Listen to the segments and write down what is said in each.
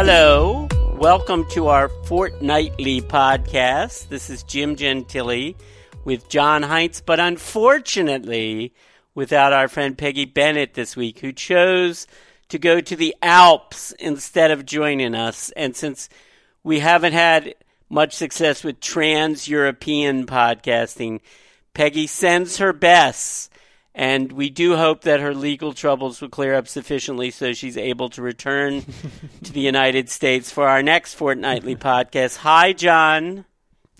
Hello. Welcome to our fortnightly podcast. This is Jim Gentile with John Heinz, but unfortunately, without our friend Peggy Bennett this week, who chose to go to the Alps instead of joining us. And since we haven't had much success with trans European podcasting, Peggy sends her best and we do hope that her legal troubles will clear up sufficiently so she's able to return to the United States for our next fortnightly podcast. Hi, John.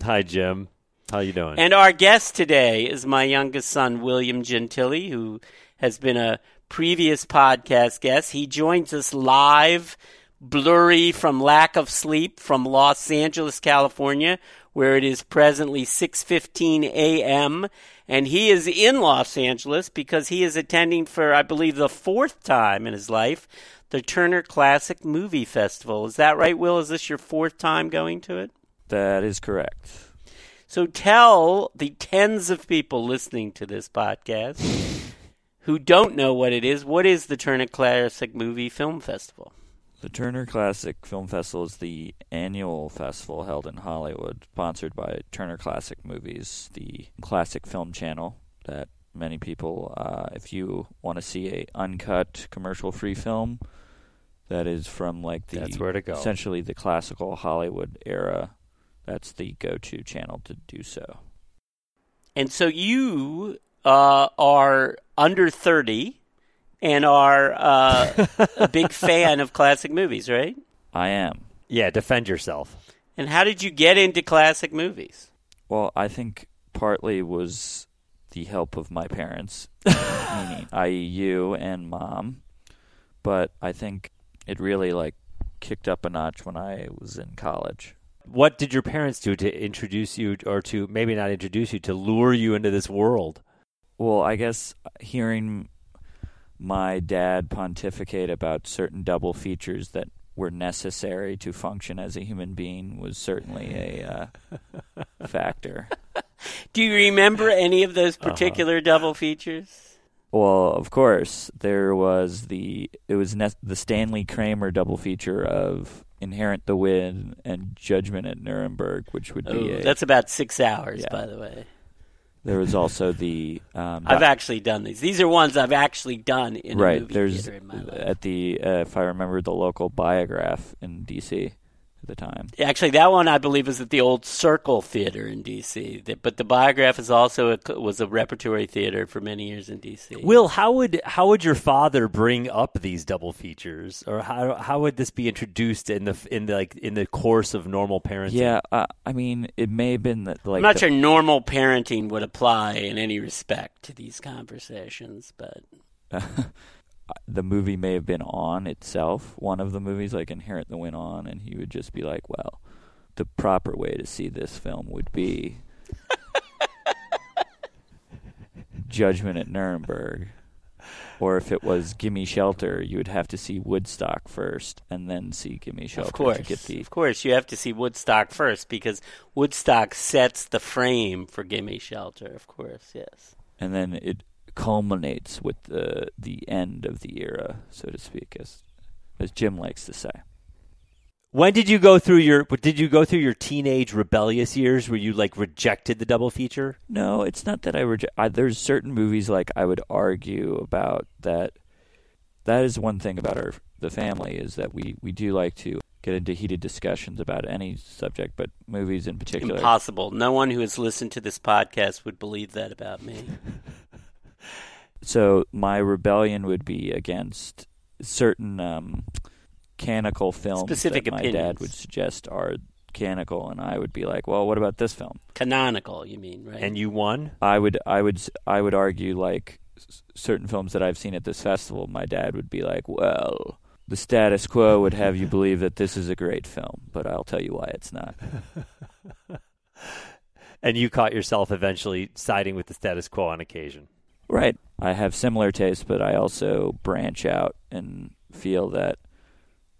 Hi, Jim. How you doing? And our guest today is my youngest son, William Gentile, who has been a previous podcast guest. He joins us live, blurry from lack of sleep from Los Angeles, California, where it is presently 6:15 a.m and he is in Los Angeles because he is attending for, I believe, the fourth time in his life, the Turner Classic Movie Festival. Is that right, Will? Is this your fourth time going to it? That is correct. So tell the tens of people listening to this podcast who don't know what it is, what is the Turner Classic Movie Film Festival? The Turner Classic Film Festival is the annual festival held in Hollywood, sponsored by Turner Classic Movies, the classic film channel that many people, uh, if you want to see a uncut commercial-free film that is from like the That's where to go. essentially the classical Hollywood era, that's the go-to channel to do so. And so you uh, are under 30 and are uh, a big fan of classic movies, right? I am. yeah, defend yourself. And how did you get into classic movies? Well, I think partly was the help of my parents, i.e. you and mom. But I think it really like kicked up a notch when I was in college. What did your parents do to introduce you, or to maybe not introduce you, to lure you into this world? Well, I guess hearing my dad pontificate about certain double features that were necessary to function as a human being was certainly a uh, factor. Do you remember any of those particular double features? Well, of course, there was the it was ne- the Stanley Kramer double feature of Inherit the Wind and Judgment at Nuremberg, which would be Oh, a, that's about six hours, Yeah. by the way. There was also the um, I've actually done these. These are ones I've actually done in a right movie there's theater in my life. at the uh, if I remember the local biograph in DC at the time. Actually, that one I believe is at the old Circle Theater in D.C. But the Biograph is also a, was a repertory theater for many years in D.C. Will, how would how would your father bring up these double features, or how how would this be introduced in the in the like in the course of normal parenting? Yeah, uh, I mean it may have been that like I'm not the- sure normal parenting would apply in any respect to these conversations, but the movie may have been on itself, one of the movies, like Inherit the Wind on, and he would just be like, well, the proper way to see this film would be Judgment at Nuremberg. Or if it was Gimme Shelter, you would have to see Woodstock first and then see Gimme Shelter of course, to get the of course, you have to see Woodstock first because Woodstock sets the frame for Gimme Shelter. Of course, yes. and then it culminates with the the end of the era, so to speak, as as Jim likes to say. When did you go through your? Did you go through your teenage rebellious years where you like rejected the double feature? No, it's not that I reject. There's certain movies like I would argue about that. That is one thing about our the family is that we we do like to get into heated discussions about any subject, but movies in particular. Impossible. No one who has listened to this podcast would believe that about me. So my rebellion would be against certain um, canonical films Specific that my opinions. dad would suggest are canonical, and I would be like, well, what about this film? Canonical, you mean, right? And you won. I would I would s- I would argue like s- certain films that I've seen at this festival. My dad would be like, "Well, the status quo would have you believe that this is a great film, but I'll tell you why it's not." And you caught yourself eventually siding with the status quo on occasion. Right. I have similar tastes, but I also branch out and feel that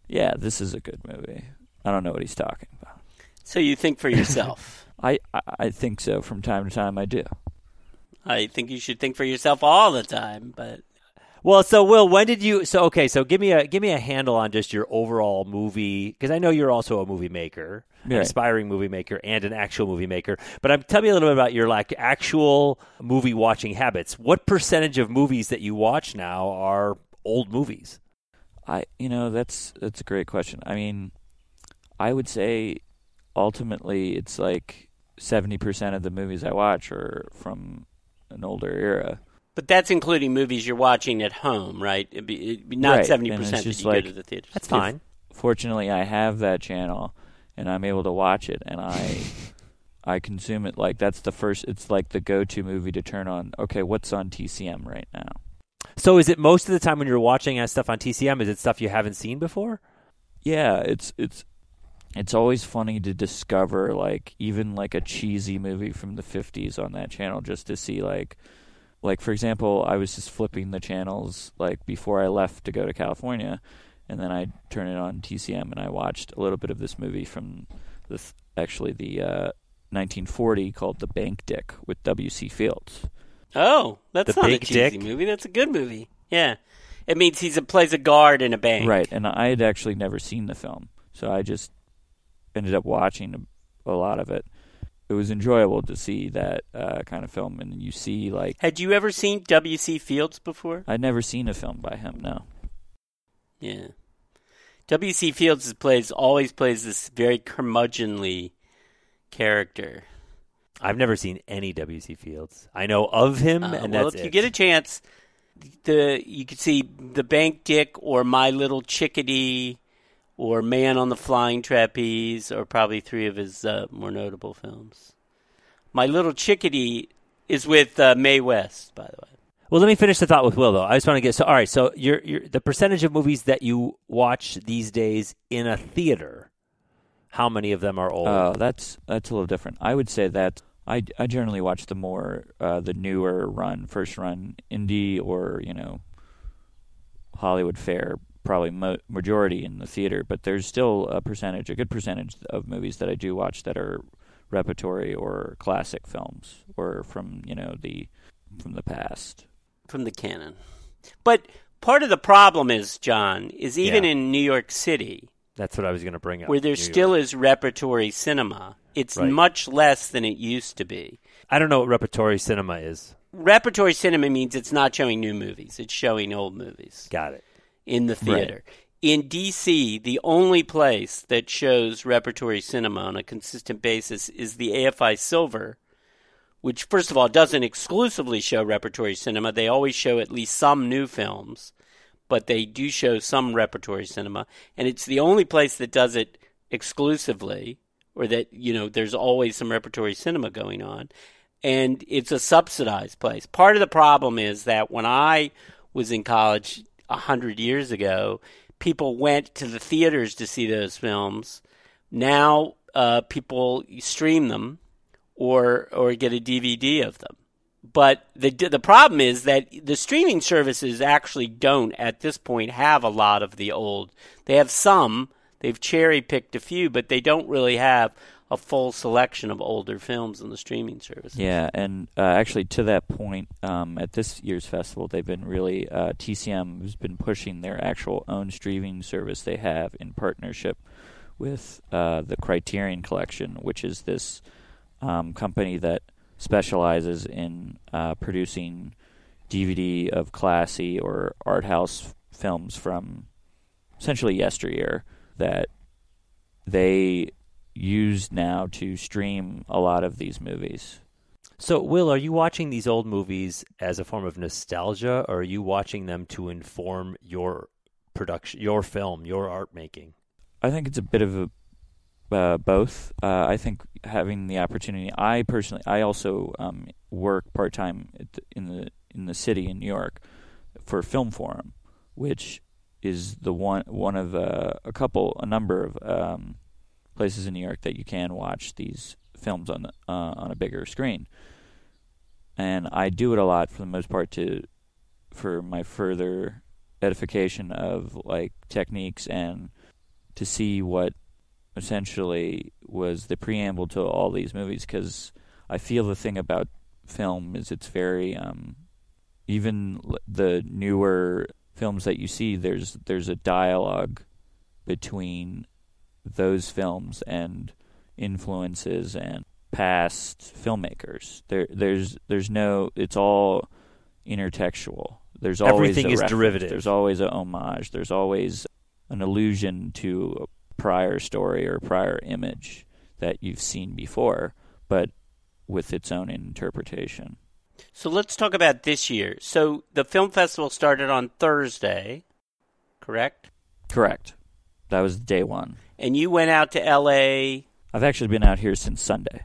yeah, this is a good movie. I don't know what he's talking about. so you think for yourself. I I, think so from time to time. I do. I think you should think for yourself all the time, but Well, so Will, when did you? So okay, so give me a give me a handle on just your overall movie because I know you're also a movie maker, an aspiring movie maker, and an actual movie maker. But I'm tell me a little bit about your like actual movie watching habits. What percentage of movies that you watch now are old movies? I you know that's that's a great question. I mean, I would say ultimately it's like seventy percent of the movies I watch are from an older era. But that's including movies you're watching at home, right? It'd be, it'd be not seventy and it's percent that just you like- go to the theaters. That's fine. Fortunately, I have that channel and I'm able to watch it and I I consume it like that's the first it's like the go-to movie to turn on. Okay, what's on TCM right now? So is it most of the time when you're watching that stuff on TCM? Is it stuff you haven't seen before? Yeah, it's it's it's always funny to discover like even like a cheesy movie from the 50s on that channel just to see like like for example, I was just flipping the channels like before I left to go to California and then I turn it on TCM and I watched a little bit of this movie from this actually the uh 1940 called The Bank Dick with W.C. Fields. Oh, that's The not Big a cheesy Dick? movie. That's a good movie. Yeah, it means he's a plays a guard in a bank. Right, and I had actually never seen the film, so I just ended up watching a, a lot of it. It was enjoyable to see that uh, kind of film, and you see like Had you ever seen W. C. Fields before? I'd never seen a film by him. No, Yeah. W. C. Fields plays always plays this very curmudgeonly character. I've never seen any W.C. Fields. I know of him, Uh, and well, that's if it. you get a chance, the you could see the Bank Dick or My Little Chickadee or Man on the Flying Trapeze or probably three of his uh, more notable films. My Little Chickadee is with uh, Mae West, by the way. Well, let me finish the thought with Will, though. I just want to get so. All right, so you're, you're, the percentage of movies that you watch these days in a theater. How many of them are old? uh, that's that's a little different. I would say that I, I generally watch the more uh, the newer run, first run indie or you know Hollywood fare, probably mo- majority in the theater. But there's still a percentage, a good percentage of movies that I do watch that are repertory or classic films or from you know the from the past. from the canon. But part of the problem is, John, is even Yeah. in New York City, that's what I was going to bring up. where there New still York. is repertory cinema, it's Right. much less than it used to be. I don't know what repertory cinema is. Repertory cinema means it's not showing new movies, it's showing old movies Got it. In the theater. In DC, the only place that shows repertory cinema on a consistent basis is the AFI Silver, which, first of all, doesn't exclusively show repertory cinema. They always show at least some new films, but they do show some repertory cinema. And it's the only place that does it exclusively, or that, you know, there's always some repertory cinema going on. And it's a subsidized place. Part of the problem is that when I was in college a hundred years ago, people went to the theaters to see those films. Now uh, people stream them or or get a DVD of them. But the the problem is that the streaming services actually don't at this point have a lot of the old. They have some. They've cherry picked a few, but they don't really have a full selection of older films in the streaming service. Yeah, and uh, actually, to that point, um, at this year's festival, they've been really uh, TCM has been pushing their actual own streaming service they have in partnership with uh, the Criterion Collection, which is this um, company that specializes in uh, producing DVD of classy or art house films from essentially yesteryear that they use now to stream a lot of these movies. So, Will, are you watching these old movies as a form of nostalgia, or are you watching them to inform your production, your film, your art making? I think it's a bit of a uh, both. Uh, I think having the opportunity. I personally, I also um, work part time in the in the city in New York for Film Forum, which is the one one of uh, a couple, a number of um, places in New York that you can watch these films on uh, on a bigger screen. And I do it a lot for the most part to for my further edification of like techniques and to see what essentially was the preamble to all these movies because I feel the thing about film is it's very um even the newer films that you see, there's there's a dialogue between those films and influences and past filmmakers. There there's there's no it's all intertextual. There's always Everything a is reference. derivative. There's always a homage. There's always an allusion to a prior story or prior image that you've seen before, but with its own interpretation. So let's talk about this year. So the film festival started on Thursday, correct? Correct. That was day one. And you went out to L.A. I've actually been out here since Sunday.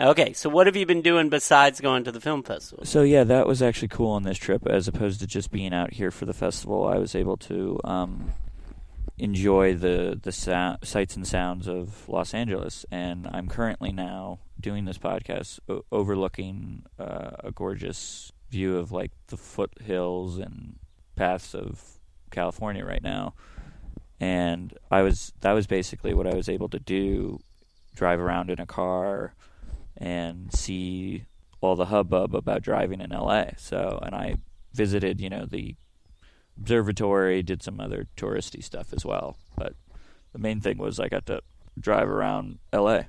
Okay, so what have you been doing besides going to the film festival? So yeah, that was actually cool on this trip. As opposed to just being out here for the festival, I was able to um, enjoy the the sou- sights and sounds of Los Angeles. And I'm currently now doing this podcast o- overlooking uh, a gorgeous view of like the foothills and paths of California right now. And I was that was basically what I was able to do: drive around in a car and see all the hubbub about driving in LA. So, and I visited, you know, the observatory, did some other touristy stuff as well. But the main thing was I got to drive around LA.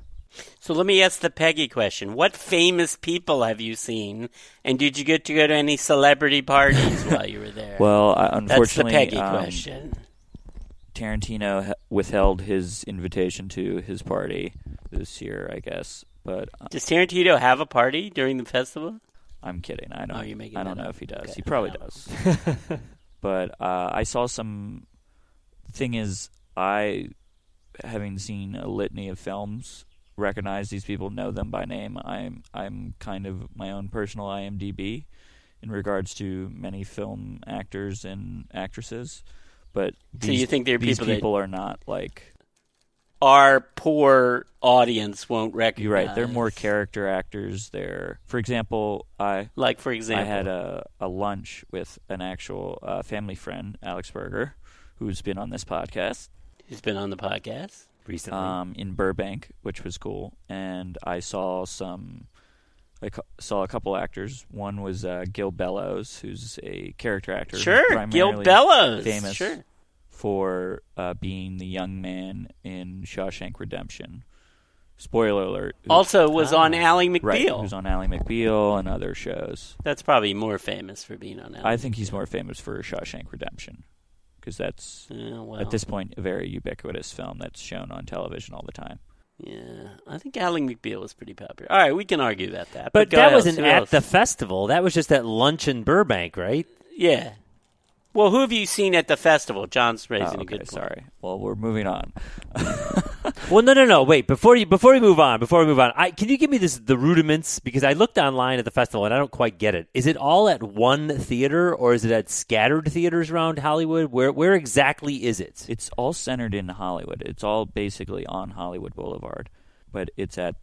So let me ask the Peggy question. What famous people have you seen? And did you get to go to any celebrity parties while you were there? Well, I, That's the unfortunately, Peggy um, question. Tarantino withheld his invitation to his party this year, I guess. But uh, Does Tarantino have a party during the festival? I'm kidding. I don't. Oh, you're making I don't know up. if he does. Okay. He probably does. but uh, I saw some. Thing is, I, having seen a litany of films, recognize these people, know them by name. I'm I'm kind of my own personal IMDb in regards to many film actors and actresses. But So these, you think there are these people that- people are not like Our poor audience won't recognize. you're right. They're more character actors. They're, for example, I Like, for example, I had a, a lunch with an actual uh, family friend, Alex Berger, who's been on this podcast who's been on the podcast. recently. um, in Burbank, which was cool. And I saw some, I saw a couple actors. One was uh, Gil Bellows, who's a character actor, Sure, Gil Bellows. famous Sure. for uh, being the young man in Shawshank Redemption. Spoiler alert. Also was Ah. on Ally McBeal. right, who's on Ally McBeal and other shows. That's probably more famous for being on Ally. I think he's more famous for Shawshank Redemption because that's Yeah, well, at this point a very ubiquitous film that's shown on television all the time. Yeah, I think Ally McBeal was pretty popular. All right, we can argue about that. but go that wasn't at else? the festival. That was just at lunch in Burbank, right? Yeah. Well, who have you seen at the festival? John's Oh, raising a good point. sorry. Well, we're moving on. Well, no, no, no. Wait before you before we move on. Before we move on, I, can you give me this the rudiments because I looked online at the festival and I don't quite get it. Is it all at one theater or is it at scattered theaters around Hollywood? Where where exactly is it? It's all centered in Hollywood. It's all basically on Hollywood Boulevard, but it's at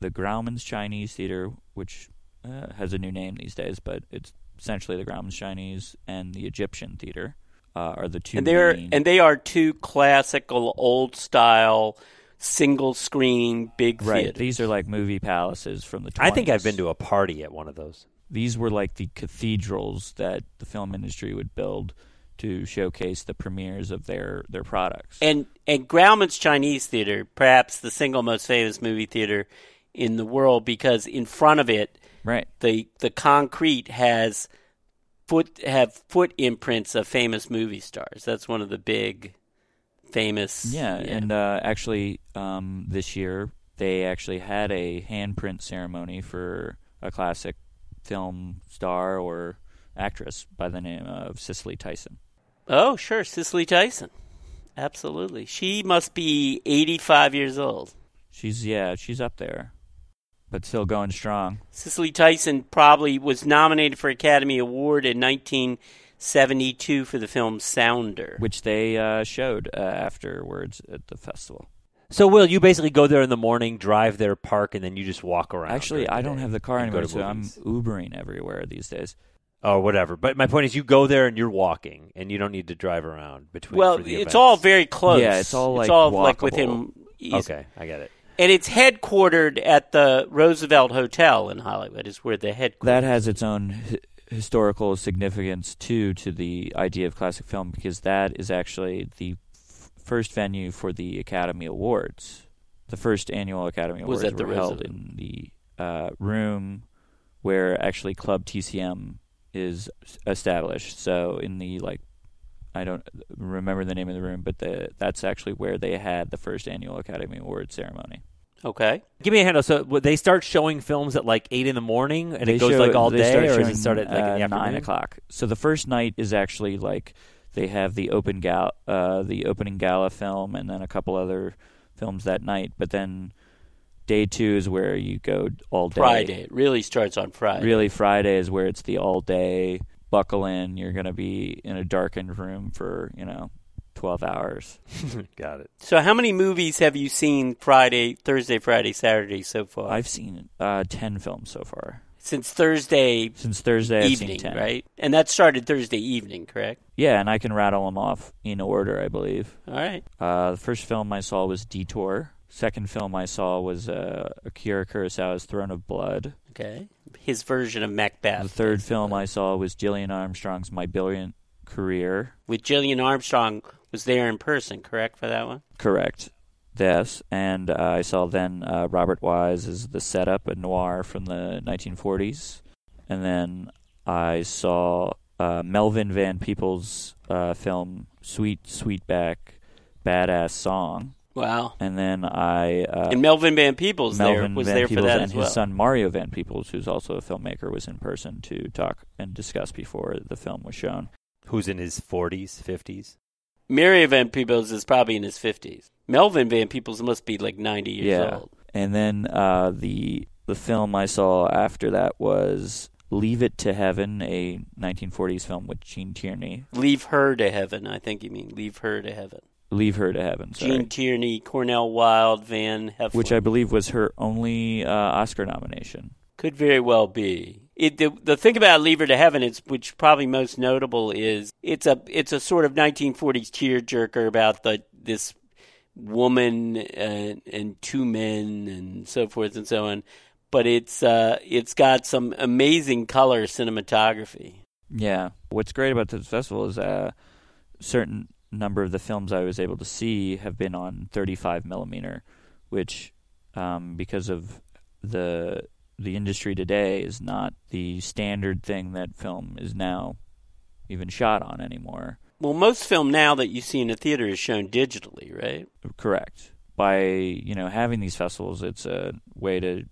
the Grauman's Chinese Theater, which uh, has a new name these days, but it's essentially the Grauman's Chinese and the Egyptian Theater uh, are the two. And they're main- and they are two classical, old style, single screen, big right. theaters. These are like movie palaces from the. 20s. I think I've been to a party at one of those. these were like the cathedrals that the film industry would build to showcase the premieres of their their products. And and Grauman's Chinese Theater, perhaps the single most famous movie theater in the world, because in front of it, right. the the concrete has foot have foot imprints of famous movie stars. That's one of the big famous. Yeah, and uh, actually, um, this year they actually had a handprint ceremony for a classic film star or actress by the name of Cicely Tyson. oh sure, Cicely Tyson, absolutely. She must be eighty five years old. She's yeah, she's up there, but still going strong. Cicely Tyson probably was nominated for Academy Award in 1972 for the film Sounder. Which they uh, showed uh, afterwards at the festival. So, Will, you basically go there in the morning, drive there, park, and then you just walk around. Actually, I don't have the car anymore, so I'm. Ubering everywhere these days. or whatever. But my point is, you go there and you're walking, and you don't need to drive around between. well, the it's events. all very close. Yeah, it's all, like, it's all like within. walkable. easy- okay. I get it. And it's headquartered at the Roosevelt Hotel in Hollywood. Is where the headquarters. That has its own hi- historical significance too to the idea of classic film because that is actually the f- first venue for the Academy Awards. The first annual Academy Was Awards at the were held in the uh, room where actually Club TCM is established. So in the like, I don't remember the name of the room, but the that's actually where they had the first annual Academy Award ceremony. Okay. Give me a handle. So they start showing films at like eight in the morning, and They it goes show- like all day, start or does it start at like in uh, the nine o'clock? So the first night is actually like they have the open gal, uh, the opening gala film, and then a couple other films that night. But then day two is where you go all day. Friday. It really starts on Friday. Really, Friday is where it's the all day. Buckle in. You're going to be in a darkened room for you know twelve hours. Got it. So, how many movies have you seen Friday, Thursday, Friday, Saturday so far? I've seen uh, ten films so far Since Thursday since Thursday. I've evening, seen ten. right? And that started Thursday evening, correct? Yeah, and I can rattle them off in order, I believe. All right. Uh, the first film I saw was Detour. Second film I saw was uh, Akira Kurosawa's Throne of Blood. Okay. His version of Macbeth. The third film I saw was Gillian Armstrong's My Brilliant Career. with Gillian Armstrong was there in person, correct for that one? Correct. Yes, and uh, I saw then uh, Robert Wise as The Setup, a noir from the 1940s. And then I saw uh, Melvin Van Peebles' uh, film Sweet Sweetback Badass Song. Wow. And then I uh, and Melvin Van Peebles there was Van there Peebles for that and as well. his son Mario Van Peebles, who's also a filmmaker, was in person to talk and discuss before the film was shown. Who's in his forties, fifties? Mario Van Peebles is probably in his fifties. Melvin Van Peebles must be like ninety years Yeah. old. And then uh, the the film I saw after that was Leave It to Heaven, a 1940s film with Gene Tierney. Leave her to heaven. I think you mean leave her to heaven. Leave Her to Heaven, sorry. Gene Tierney, Cornel Wilde, Van Heflin. which I believe was her only uh, Oscar nomination. Could very well be. It, the, the thing about Leave Her to Heaven, is, which probably most notable, is it's a it's a sort of 1940s tearjerker about the this woman and, and two men and so forth and so on. But it's uh, it's got some amazing color cinematography. Yeah. What's great about this festival is a certain number of the films I was able to see have been on 35 millimeter, which, um, because of the the industry today, is not the standard thing that film is now even shot on anymore. Well, most film now that you see in a theater is shown digitally, right? Correct. By you know having these festivals, it's a way to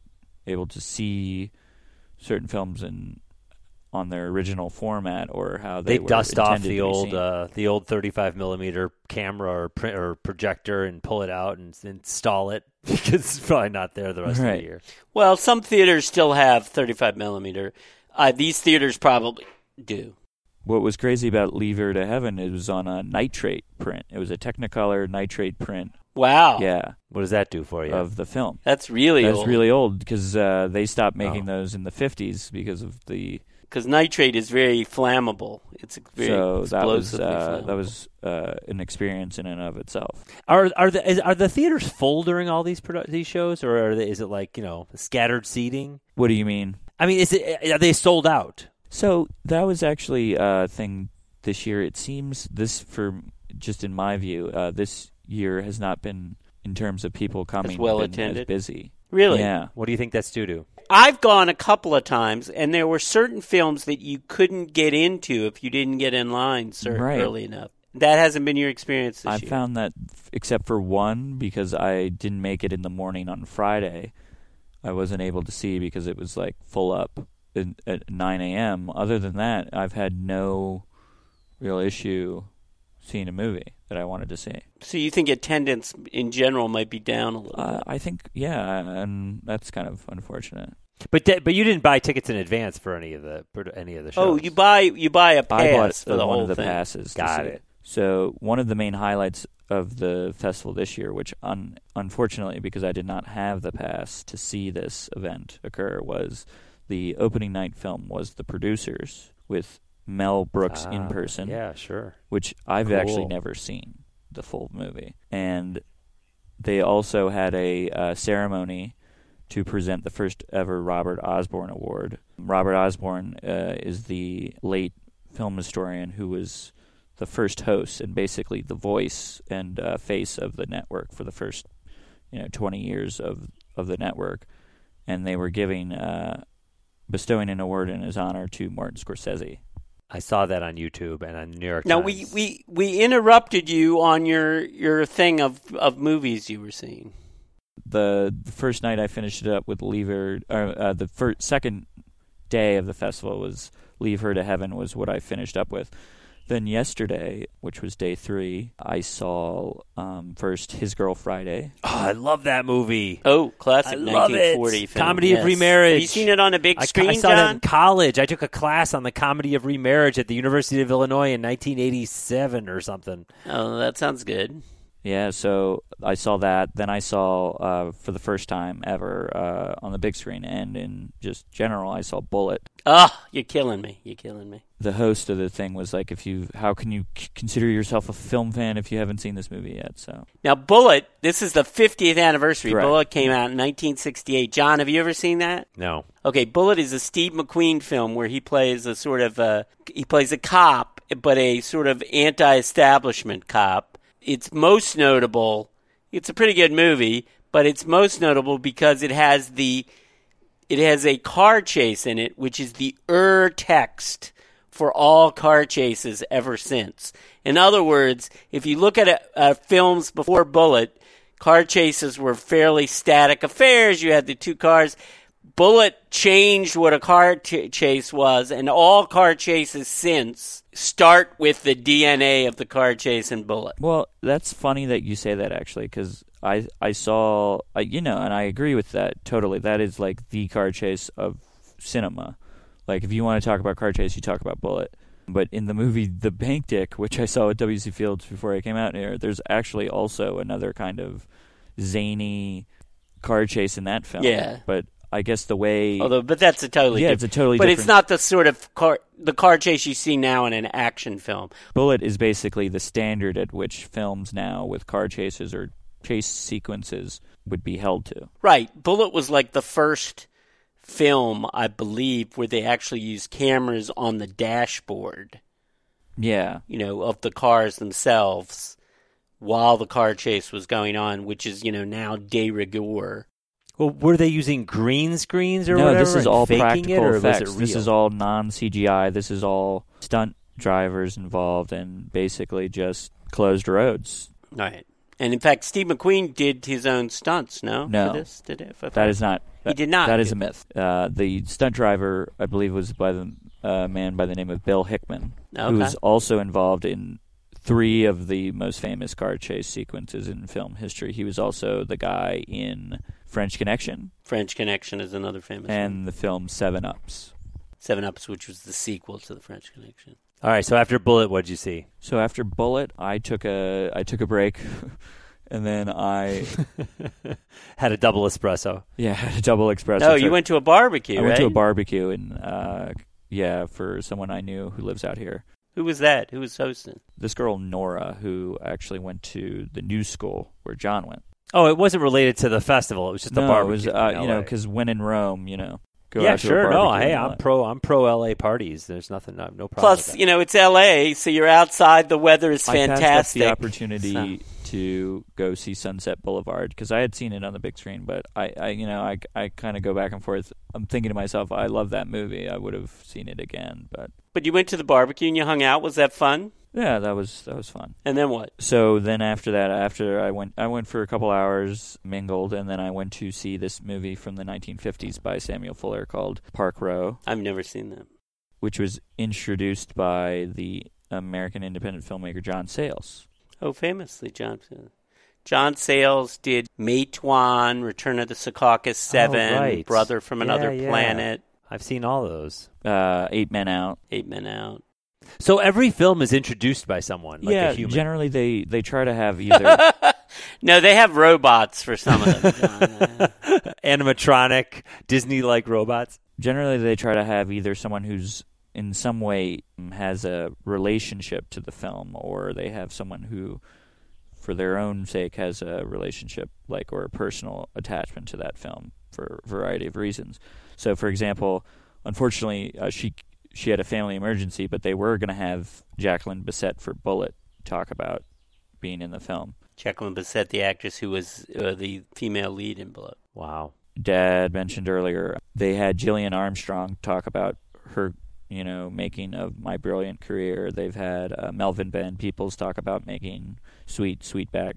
able to see certain films in on their original format or how they, They were dust off the old uh, the old 35 millimeter camera or print or projector and pull it out and install it because it's probably not there the rest of the year. Well, some theaters still have 35 millimeter. Uh, these theaters probably do. what was crazy about Leave Her to Heaven it was on a nitrate print. It was a Technicolor nitrate print. Wow. Yeah, What does that do for you? of the film. That's really That's old. really old because uh, they stopped making Oh. those in the 50s because of the. Because nitrate is very flammable. It's very so that was uh, that was uh, an experience in and of itself. Are are the is, are the theaters full during all these produ- these shows, or are they, is it like you know scattered seating? What do you mean? I mean, is it are they sold out? So that was actually a thing this year. It seems this, for just in my view, uh, this year has not been in terms of people coming well been attended? as busy. really. Yeah. What do you think that's due to? I've gone a couple of times, and there were certain films that you couldn't get into if you didn't get in line cer- Right. early enough. That hasn't been your experience this I year. found that, except for one, because I didn't make it in the morning on Friday, I wasn't able to see because it was like full up in, at 9 a.m. Other than that, I've had no real issue seeing a movie that I wanted to see. so you think attendance in general might be down a little Uh, bit? I think, yeah, and that's kind of unfortunate. But that- but you didn't buy tickets in advance for any of the for any of the shows. Oh, you buy you buy a pass I bought for uh, the one whole of the thing. passes. Got it. So one of the main highlights of the festival this year, which un- unfortunately because I did not have the pass to see this event occur, was the opening night film was The Producers with Mel Brooks in Ah, person, Yeah, sure. which I've actually never seen the full movie, and they also had a uh, ceremony to present the first ever Robert Osborne Award. Robert Osborne uh, is the late film historian who was the first host and basically the voice and uh, face of the network for the first you know 20 years of of the network and they were giving uh, bestowing an award in his honor to Martin Scorsese. I saw that on YouTube and on New York Now Times. we, we, we interrupted you on your your thing of, of movies you were seeing. The, the first night I finished it up with Leave Her, or, uh, the first, second day of the festival was Leave Her to Heaven was what I finished up with. Then yesterday, which was day three, I saw um, first His Girl Friday. Oh, I love that movie. Oh, classic I love 1940 it. film. Comedy of yes. Remarriage. Have you seen it on a big I, screen, I saw John? that in college. I took a class on the comedy of remarriage at the University of Illinois in 1987 or something. Oh, that sounds good. Yeah, so I saw that. Then I saw uh, for the first time ever uh, on the big screen and in just general, I saw Bullitt. Ah, you're killing me. You're killing me. The host of the thing was like, "If you, how can you c- consider yourself a film fan if you haven't seen this movie yet?" So Now, Bullitt. This is the 50th anniversary. Correct. Bullitt came out in 1968. John, have you ever seen that? No. Okay, Bullitt is a Steve McQueen film where he plays a sort of uh he plays a cop, but a sort of anti-establishment cop. It's most notable. It's a pretty good movie, but it's most notable because it has the it has a car chase in it, which is the ur text for all car chases ever since. In other words, if you look at uh, uh, films before Bullitt, car chases were fairly static affairs. You had the two cars. Bullitt changed what a car ch- chase was, and all car chases since start with the DNA of the car chase in Bullitt. Well, that's funny that you say that actually, because I I saw I, you know, and I agree with that totally. That is like the car chase of cinema. Like if you want to talk about car chase, you talk about Bullitt. But in the movie The Bank Dick, which I saw at W.C. Fields before I came out here, there's actually also another kind of zany car chase in that film. Yeah. But I guess the way Although, but that's a totally yeah, different. it's a totally but different. it's not the sort of car the car chase you see now in an action film. Bullitt is basically the standard at which films now with car chases or chase sequences would be held to. Right. Bullitt was like the first film, I believe, where they actually used cameras on the dashboard, Yeah. you know, of the cars themselves while the car chase was going on, which is, you know, now de rigueur. Well, were they using green screens or no, whatever? this is all practical it, effects. Was it real? This is all non CGI. This is all stunt drivers involved and basically just closed roads. Right. And in fact, Steve McQueen did his own stunts, no? No. For this? Did it? That is not. He did not That is a myth. Uh, the stunt driver, I believe, was by the uh, man by the name of Bill Hickman, who was also involved in three of the most famous car chase sequences in film history. He was also the guy in French Connection French Connection is another famous one. and the film Seven Ups. Seven Ups, which was the sequel to the French Connection. All right. So after Bullitt, what'd you see? So after Bullitt, I took a I took a break, and then I Had a double espresso. yeah had a double espresso. No, you went to a barbecue, I right? went to a barbecue and uh, yeah for someone I knew who lives out here. Who was that? Who was hosting? This girl Nora, who actually went to the new school where John went. Oh, it wasn't related to the festival. It was just the no, it was uh, you know because when in Rome, you know, go yeah, out to a sure. No, hey, I'm that. pro. I'm pro LA parties. There's nothing. No, no problem. Plus, you know, it's L.A., so you're outside. The weather is I passed fantastic. the opportunity So- to go see Sunset Boulevard because I had seen it on the big screen, but I, I you know, I, I kind of go back and forth. I'm thinking to myself, I love that movie. I would have seen it again, but But you went to the barbecue and you hung out. Was that fun? Yeah, that was that was fun. And then what? So then after that, after I went, I went for a couple hours, mingled, and then I went to see this movie from the 1950s by Samuel Fuller called Park Row, I've never seen that. which was introduced by the American independent filmmaker John Sayles. Oh, famously, John. John Sayles did Matewan, Return of the Secaucus Seven, Oh, right. Brother from Another yeah. Planet, I've seen all those. Uh, Eight Men Out. Eight Men Out. So every film is introduced by someone, like yeah, a human. generally they they try to have either No, they have robots for some of them. Animatronic, Disney-like robots. generally they try to have either someone who's in some way has a relationship to the film, or they have someone who for their own sake, has a relationship like or a personal attachment to that film for a variety of reasons. So, for example, unfortunately, uh, she she had a family emergency, but they were going to have Jacqueline Bisset for Bullitt talk about being in the film. Jacqueline Bisset, the actress who was uh, the female lead in Bullitt. Wow. Dad mentioned earlier, they had Gillian Armstrong talk about her, you know, making of My Brilliant Career. They've had uh, Melvin Van Peebles talk about making Sweet, Sweet Back,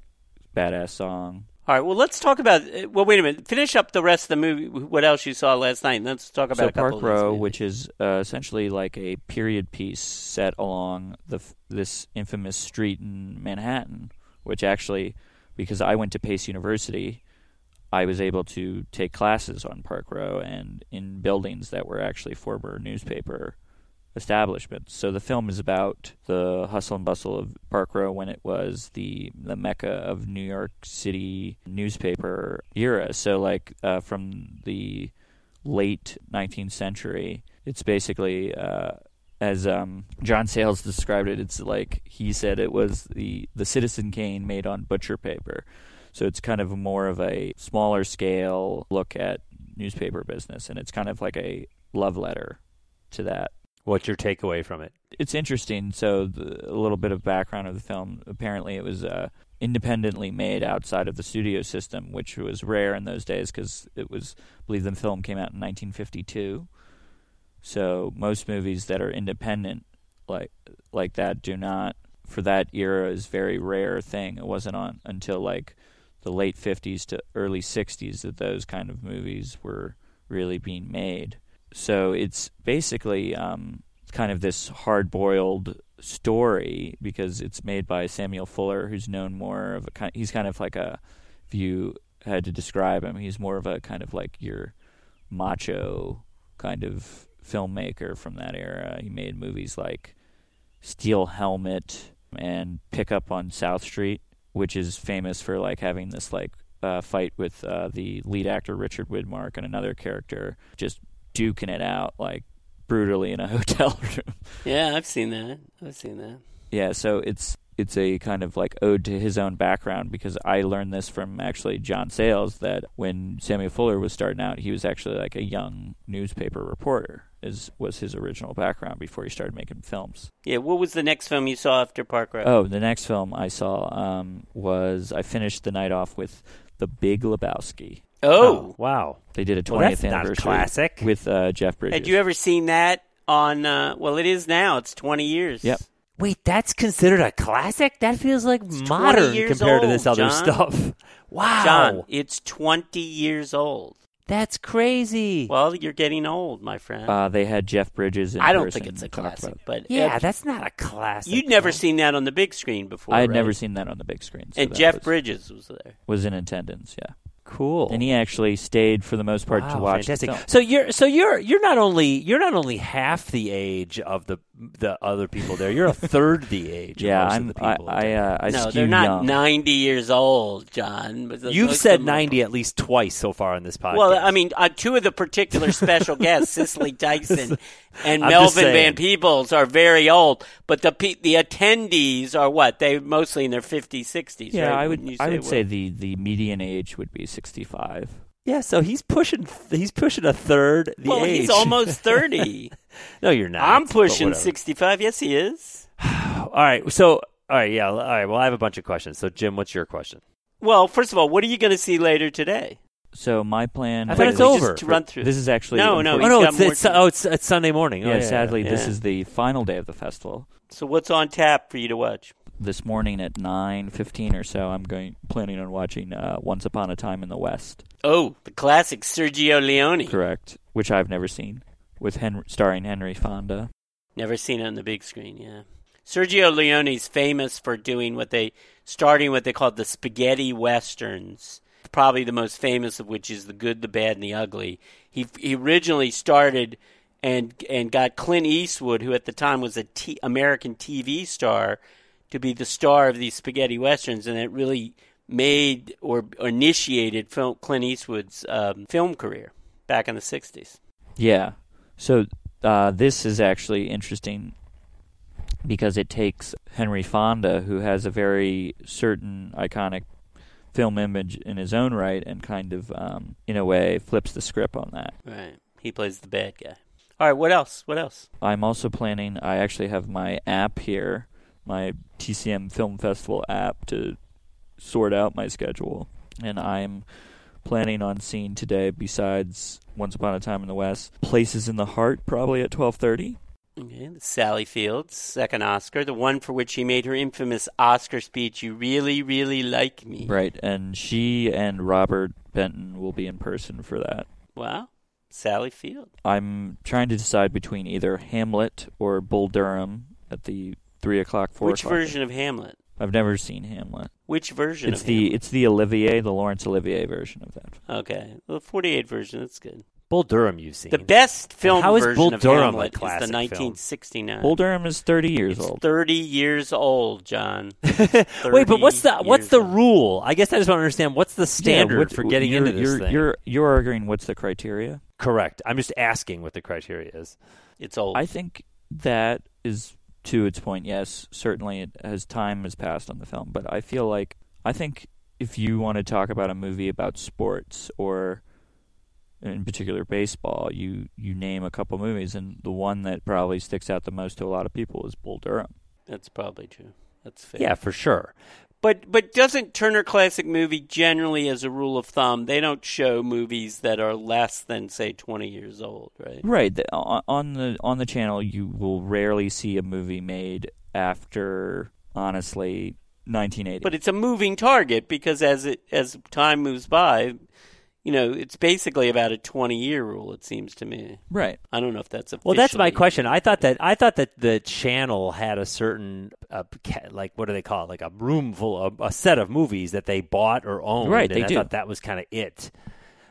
Badass Song. All right. Well, let's talk about. uh, Well, wait a minute. Finish up the rest of the movie. What else you saw last night? And let's talk about so a couple Park Row, which is uh, essentially like a period piece set along the this infamous street in Manhattan, which actually, because I went to Pace University, I was able to take classes on Park Row and in buildings that were actually former newspaper establishments. So the film is about the hustle and bustle of Park Row when it was the the mecca of New York City newspaper era. So like uh, from the late 19th century, it's basically uh, as um, John Sayles described it. It's like he said it was the the Citizen Kane made on butcher paper. So it's kind of more of a smaller scale look at newspaper business, and it's kind of like a love letter to that What's your takeaway from it? it's interesting. So the, a little bit of background of the film. Apparently, it was uh, independently made outside of the studio system, which was rare in those days because it was. I believe the film came out in 1952. So most movies that are independent like like that do not. For that era, is very rare thing. It wasn't on until like the late 50s to early 60s that those kind of movies were really being made. So it's basically um, kind of this hard boiled story because it's made by Samuel Fuller, who's known more of a kind. He's kind of like a. If you had to describe him, he's more of a kind of like your macho kind of filmmaker from that era. He made movies like Steel Helmet and Pick Up on South Street, which is famous for like having this like uh, fight with uh, the lead actor Richard Widmark and another character just duking it out like brutally in a hotel room. Yeah, I've seen that. I've seen that. Yeah, so it's it's a kind of like ode to his own background because I learned this from actually John Sayles that when Samuel Fuller was starting out, he was actually like a young newspaper reporter. Is was his original background before he started making films. Yeah. What was the next film you saw after Park Row? Oh, the next film I saw um, was I finished the night off with The Big Lebowski. Oh. wow. They did a 20th Well, that's not a anniversary classic. with uh, Jeff Bridges. Had you ever seen that on? Uh, well, it is now. It's twenty years. Yep. Wait, that's considered a classic? That feels like 20 modern years compared to this other John. stuff. Wow. John, it's twenty years old. That's crazy. Well, you're getting old, my friend. Uh, they had Jeff Bridges. In I don't think it's a classic, it. but yeah, uh, that's not a classic. you'd never though. seen that on the big screen before. I had right? never seen that on the big screen. so And Jeff was, Bridges was there. was in attendance. Yeah, Cool. and he actually stayed for the most part to watch fantastic. So you're so you're you're not only you're not only half the age of the the other people there. You're a third the age. Yeah, of most I'm. Of the I people I, there. uh, I no, they're not young. ninety years old, John. You've said of them ninety at least twice so far on this podcast. Well, I mean, uh, two of the particular special guests, Cicely Tyson and I'm Melvin Van. Peebles, are very old. But the pe- the attendees are what? They mostly in their fifties, sixties. Yeah, right? I would. Wouldn't I would well? say the the median age would be 65. yeah. So he's pushing he's pushing a third the Well, age. he's almost thirty. no, you're not. I'm pushing sixty-five. Yes, he is. All right. So all right. Yeah. All right. Well, I have a bunch of questions. So Jim, what's your question? Well, first of all, what are you going to see later today? So my plan. I thought it's over. Just to run through. This is actually No, no, Oh no, it's, it's oh it's it's Sunday morning. Oh, Yeah, yeah, sadly, this is the final day of the festival. So what's on tap for you to watch? This morning at 9:15 or so, I'm going planning on watching uh, Once Upon a Time in the West. Oh, the classic Sergio Leone. Correct, which I've never seen, with Hen- starring Henry Fonda. Never seen it on the big screen, yeah. Sergio Leone's famous for doing what they starting what they called the spaghetti westerns. Probably the most famous of which is The Good, the Bad and the Ugly. He he originally started and and got Clint Eastwood, who at the time was a T- American TV star, to be the star of these spaghetti westerns, and it really made or, or initiated film, Clint Eastwood's um, film career back in the '60s. Yeah. So uh, this is actually interesting. because it takes Henry Fonda, who has a very certain iconic film image in his own right, and kind of, um, in a way, flips the script on that. Right. He plays the bad guy. All right. What else? What else? I'm also planning. I actually have my app here, my TCM Film Festival app, to sort out my schedule, and I'm planning on seeing today. Besides Once Upon a Time in the West, Places in the Heart, probably at 12:30. Okay, Sally Fields, second Oscar, the one for which she made her infamous Oscar speech, You Really, Really Like Me. Right, and she and Robert Benton will be in person for that. Wow. Sally Field. I'm trying to decide between either Hamlet or Bull Durham at the three o'clock, four Which o'clock. version of Hamlet? I've never seen Hamlet. Which version It's of the Hamlet? it's the Olivier, the Laurence Olivier version of that. Okay. The 48 version, that's good. Bull Durham, you've seen. The best film how is version Bull of Durham a Hamlet is classic the 1969. Bull Durham is 30 years it's old. 30 years old, John. Wait, but what's the what's years the old. rule? I guess I just want to understand what's the standard Yeah, what- for getting you're, into this you're, thing. You're you're arguing what's the criteria? Correct. I'm just asking what the criteria is. It's old. I think that is to its point. Yes, certainly it has time has passed on the film, but I feel like I think if you want to talk about a movie about sports or in particular baseball, you you name a couple movies, and the one that probably sticks out the most to a lot of people is Bull Durham. That's probably true. That's fair. Yeah, for sure. But but doesn't Turner Classic Movie generally, as a rule of thumb, they don't show movies that are less than say twenty years old, right? Right. On the on the channel, you will rarely see a movie made after honestly 1980. But it's a moving target because as it as time moves by, you know, it's basically about a twenty year rule. It seems to me. right. I don't know if that's a. Well, that's my question. I thought that I thought that the channel had a certain uh, like what do they call it? Like a room full of a set of movies that they bought or owned. Right, and they I do. thought that was kind of it.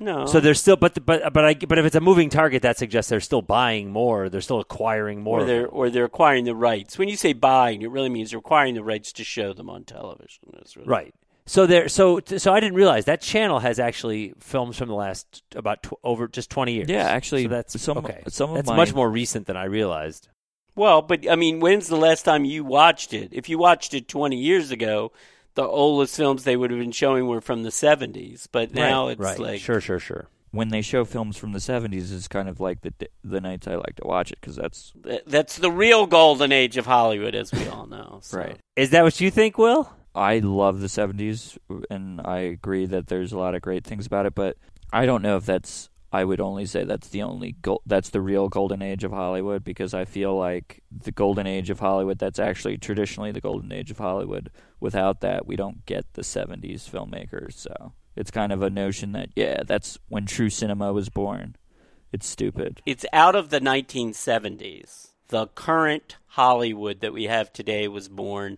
No. So they're still, but but but I but if it's a moving target, that suggests they're still buying more. They're still acquiring more. or they're or they're acquiring the rights. When you say buying, it really means acquiring the rights to show them on television. That's really Right. So there, so so I didn't realize that channel has actually films from the last about tw- over just twenty years. Yeah, actually, so that's some- okay. some of that's my- much more recent than I realized. Well, but I mean, when's the last time you watched it? If you watched it 20 years ago, the oldest films they would have been showing were from the 70s. But now right, it's right. like sure, sure, sure. When they show films from the 70s, is kind of like the the nights I like to watch it because that's that's the real golden age of Hollywood, as we all know. So. Right. Is that what you think, Will? I love the 70s, and I agree that there's a lot of great things about it. But I don't know if that's. I would only say that's the only gold, that's the real golden age of Hollywood because I feel like the golden age of Hollywood that's actually traditionally the golden age of Hollywood. Without that, we don't get the 70s filmmakers. So it's kind of a notion that yeah, that's when true cinema was born. It's stupid. It's out of the 1970s. The current Hollywood that we have today was born,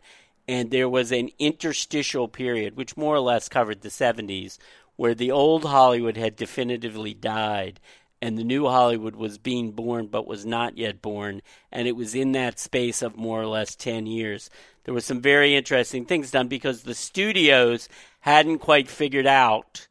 and there was an interstitial period, which more or less covered the 70s, where the old Hollywood had definitively died, and the new Hollywood was being born but was not yet born, and it was in that space of more or less 10 years. There were some very interesting things done because the studios hadn't quite figured out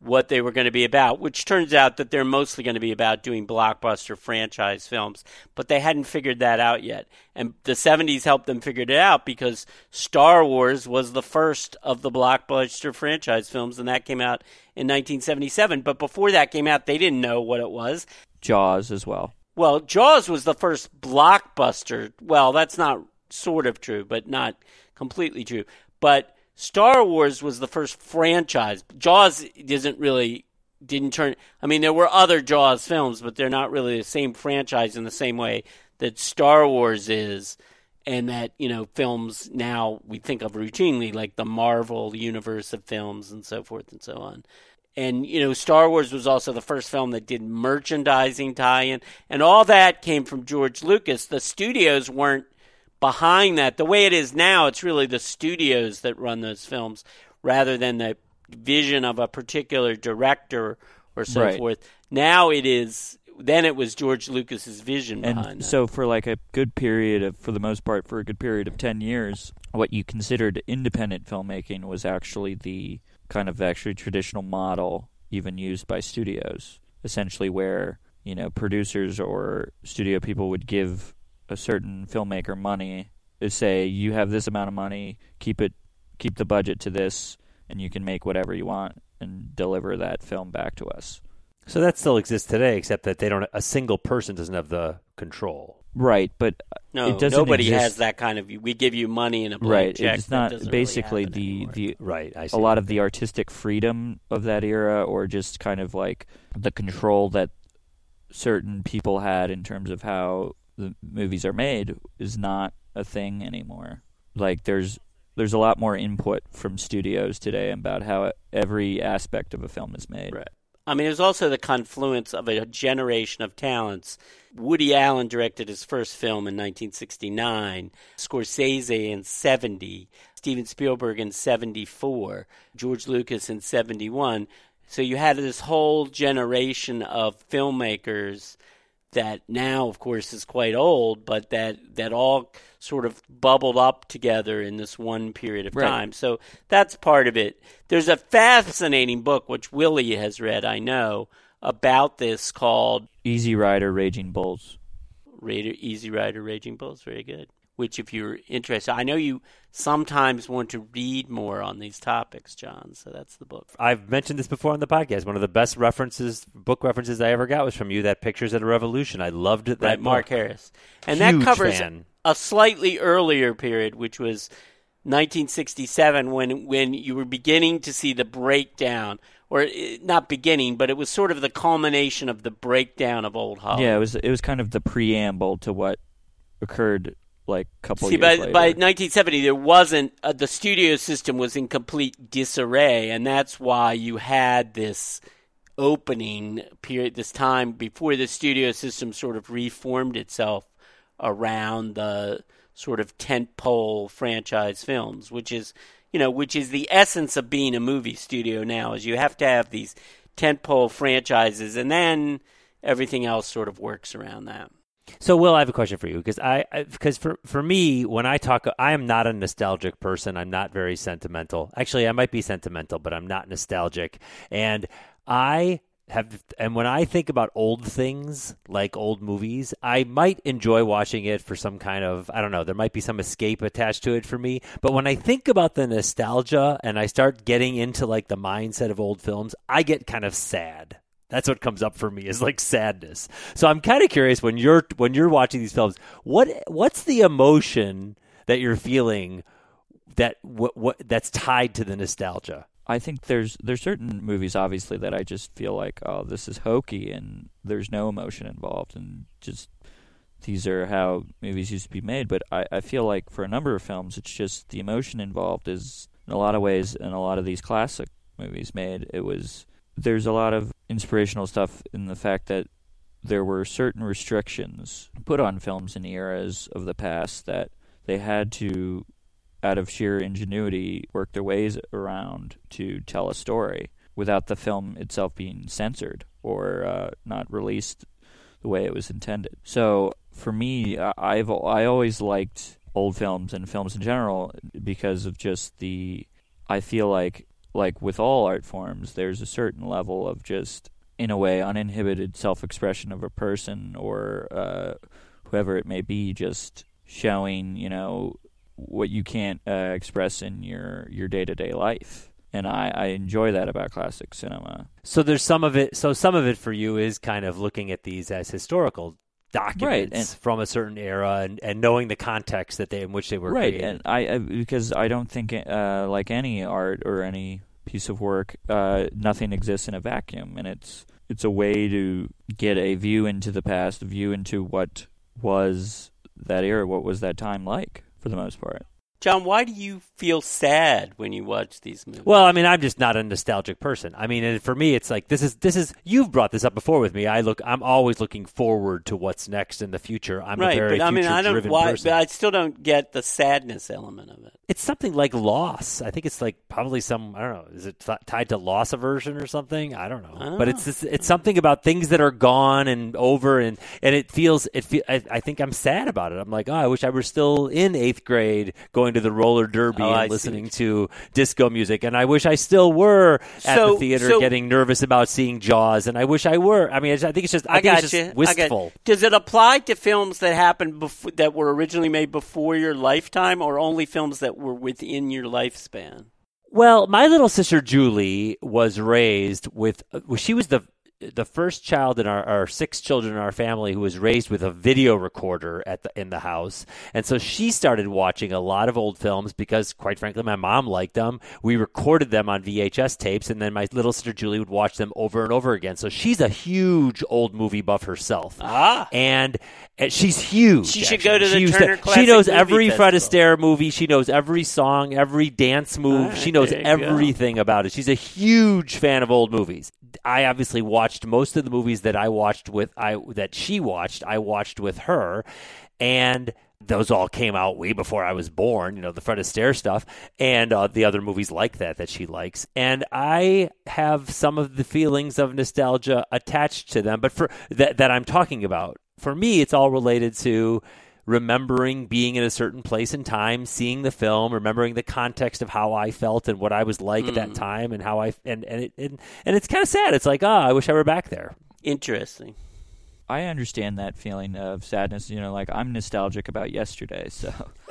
what they were going to be about, which turns out that they're mostly going to be about doing blockbuster franchise films, but they hadn't figured that out yet. And the 70s helped them figure it out because Star Wars was the first of the blockbuster franchise films, and that came out in 1977. But before that came out, they didn't know what it was. Jaws as well. Well, Jaws was the first blockbuster. Well, that's not sort of true, but not completely true. But Star Wars was the first franchise. Jaws isn't really didn't turn. I mean, there were other Jaws films, but they're not really the same franchise in the same way that Star Wars is, and that you know films now we think of routinely like the Marvel universe of films and so forth and so on. And you know, Star Wars was also the first film that did merchandising tie-in, and all that came from George Lucas. The studios weren't behind that. The way it is now, it's really the studios that run those films rather than the vision of a particular director or so Right. forth. Now it is. Then it was George Lucas's vision behind And that. so, for like a good period of, for the most part, for a good period of 10 years, what you considered independent filmmaking was actually the kind of actually traditional model even used by studios. Essentially, where, you know, producers or studio people would give a certain filmmaker money is say you have this amount of money, keep it, keep the budget to this, and you can make whatever you want and deliver that film back to us. So that still exists today, except that they don't. A single person doesn't have the control. Right, but No, it doesn't nobody exist- has that kind of. We give you money and a blank right. check. It's not basically really the anymore. the Right. I see. a lot of the artistic freedom of that era, or just kind of like the control that certain people had in terms of how the movies are made, is not a thing anymore. Like there's there's a lot more input from studios today about how every aspect of a film is made. Right. I mean, there's also the confluence of a generation of talents. Woody Allen directed his first film in 1969, Scorsese in 70, Steven Spielberg in 74, George Lucas in 71. So you had this whole generation of filmmakers that now, of course, is quite old, but that, that all sort of bubbled up together in this one period of Right. time. So that's part of it. There's a fascinating book, which Willie has read, I know, about this called Easy Rider, Raging Bulls. Raider, Easy Rider Raging Bulls. Very good. Which, if you're interested, I know you sometimes want to read more on these topics, John. So that's the book. I've mentioned this before on the podcast. One of the best references, book references I ever got was from you. That pictures at a revolution. I loved it. That right, Mark book. Harris, and Huge that covers fan. a slightly earlier period, which was 1967, when when you were beginning to see the breakdown, or eh, not beginning, but it was sort of the culmination of the breakdown of old Hollywood. Yeah, it was it was kind of the preamble to what occurred like a couple See, years by, later. by 1970, there wasn't uh, the studio system was in complete disarray, and that's why you had this opening period, this time before the studio system sort of reformed itself around the sort of tentpole franchise films, which is you know, which is the essence of being a movie studio now, is you have to have these tentpole franchises, and then everything else sort of works around that. So, Will, I have a question for you because I because for for me, when I talk, I am not a nostalgic person. I'm not very sentimental. Actually, I might be sentimental, but I'm not nostalgic. And I have, and when I think about old things like old movies, I might enjoy watching it for some kind of I don't know. There might be some escape attached to it for me. But when I think about the nostalgia and I start getting into like the mindset of old films, I get kind of sad. That's what comes up for me is like sadness. So I'm kind of curious when you're when you're watching these films, what what's the emotion that you're feeling that what what that's tied to the nostalgia? I think there's there's certain movies obviously that I just feel like oh this is hokey and there's no emotion involved and just these are how movies used to be made. But I, I feel like for a number of films it's just the emotion involved is in a lot of ways in a lot of these classic movies made it was there's a lot of inspirational stuff in the fact that there were certain restrictions put on films in eras of the past that they had to out of sheer ingenuity, work their ways around to tell a story without the film itself being censored or uh, not released the way it was intended. So for me, I've I always liked old films and films in general because of just the. I feel like like with all art forms, there's a certain level of just in a way uninhibited self-expression of a person or uh, whoever it may be, just showing you know what you can't uh, express in your your day to day life. And I, I enjoy that about classic cinema. So there's some of it. So some of it for you is kind of looking at these as historical documents and- from a certain era and, and knowing the context that they in which they were right, created. and I, I because I don't think uh, like any art or any piece of work, uh, nothing exists in a vacuum, and it's it's a way to get a view into the past, a view into what was that era, what was that time like for the most part. John, why do you feel sad when you watch these movies? Well, I mean, I'm just not a nostalgic person. I mean, and for me, it's like this is this is you've brought this up before with me. I look, I'm always looking forward to what's next in the future. I'm right, a very but I mean, I don't. Why? person. But I still don't get the sadness element of it. it's something like loss. I think it's like probably some I don't know. Is it t- tied to loss aversion or something? I don't know. I don't but know. it's it's it's something about things that are gone and over, and and it feels it. Feel, I, I think I'm sad about it. I'm like, oh, I wish I were still in eighth grade, going going to the roller derby Oh, I and see. listening to disco music. And I wish I still were at So- the theater so- getting nervous about seeing Jaws. And I wish I were. I mean, I think it's just I, I got it's you. just I got- wistful. Does it apply to films that happened before, that were originally made before your lifetime, or only films that were within your lifespan? Well, my little sister Julie was raised with. Well, she was the the first child in our, our six children in our family who was raised with a video recorder at the in the house, and so she started watching a lot of old films because, quite frankly, my mom liked them. We recorded them on VHS tapes, and then my little sister Julie would watch them over and over again. So she's a huge old movie buff herself. Ah. and, and she's huge. She should actually. go to the She Turner She Classic knows Movie every Fred Astaire movie. She knows every song, every dance move. Right, she knows you go. everything about it. She's a huge fan of old movies. I obviously watched most of the movies that I watched with I that she watched. I watched with her, and those all came out way before I was born. You know, the Fred Astaire stuff and uh, the other movies like that that she likes. And I have some of the feelings of nostalgia attached to them, but for that that I'm talking about. For me, it's all related to remembering being in a certain place and time, seeing the film, remembering the context of how I felt and what I was like at that time, and how I and and it, and, and it's kind of sad. It's like, ah, I wish I were back there. Interesting. I understand that feeling of sadness. You know, like I'm nostalgic about yesterday. So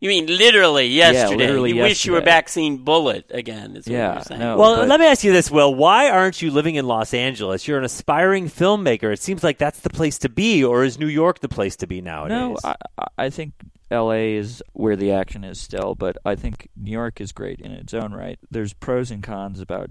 You mean literally yesterday? literally you wish you were yesterday. back seeing Bullitt again? Is what Yeah, you're saying. no. Well, but- let me ask you this, Will. Why aren't you living in Los Angeles? You're an aspiring filmmaker. It seems like that's the place to be, or is New York the place to be nowadays? no, I, I- I think L.A. is where the action is still, but I think New York is great in its own right. There's pros and cons about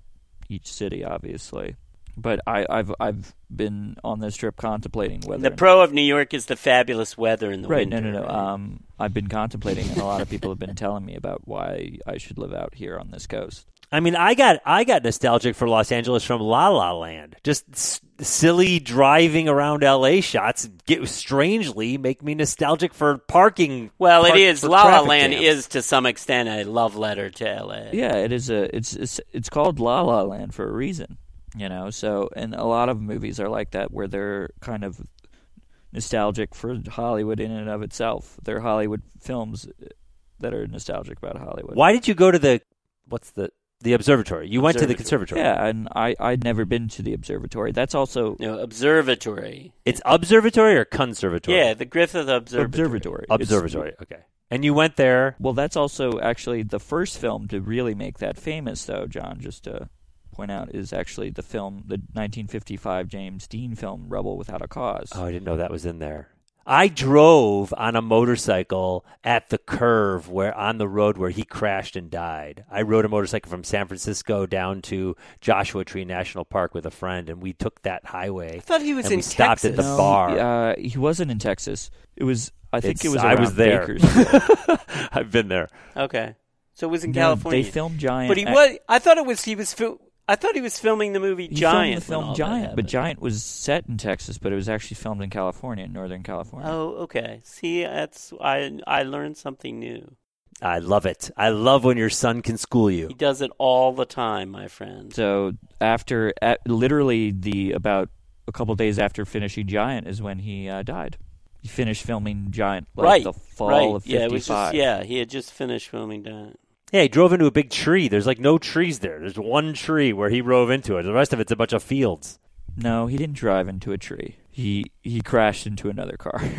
each city, obviously. But I, I've I've been on this trip contemplating whether the pro of New York is the fabulous weather in the right winter. no no no right? um I've been contemplating and a lot of people have been telling me about why I should live out here on this coast. I mean, I got I got nostalgic for Los Angeles from La La Land. Just s- silly driving around L.A. shots get strangely make me nostalgic for parking. well, it park- is. for La La Land jams. is to some extent a love letter to L.A. Yeah, it is a it's it's it's called La La Land for a reason, you know. So, and a lot of movies are like that where they're kind of nostalgic for Hollywood in and of itself. They're Hollywood films that are nostalgic about Hollywood. Why did you go to the what's the the observatory? You went to the conservatory. Yeah, and I I'd never been to the observatory. That's also No, observatory. It's observatory or conservatory? Yeah, the Griffith Observatory. observatory. It's- observatory. Okay. And you went there. well, that's also actually the first film to really make that famous, though. John, just to point out, is actually the film, the 1955 James Dean film "Rebel Without a Cause." Oh, I didn't know that was in there. I drove on a motorcycle at the curve where on the road where he crashed and died. I rode a motorcycle from San Francisco down to Joshua Tree National Park with a friend, and we took that highway. I thought he was and in we stopped at Texas. the bar. Uh, he wasn't in Texas. It was. I think It's- it was. I was around there. Bakersfield. I've been there. Okay, so it was in No, California. They filmed Giant. but he was. I thought it was. He was. Fil- I thought he was filming the movie He Giant. filmed the film Giant, but. Giant was set in Texas, but it was actually filmed in California, in Northern California. Oh, okay. See, that's I. I learned something new. I love it. I love when your son can school you. He does it all the time, my friend. So after, at, literally the about a couple days after finishing Giant is when he uh, died. He finished filming Giant like right. the fall right. of yeah, it was just yeah. He had just finished filming Giant. Yeah, he drove into a big tree. There's like no trees there. There's one tree where he drove into it. The rest of it's a bunch of fields. No, he didn't drive into a tree. He he crashed into another car.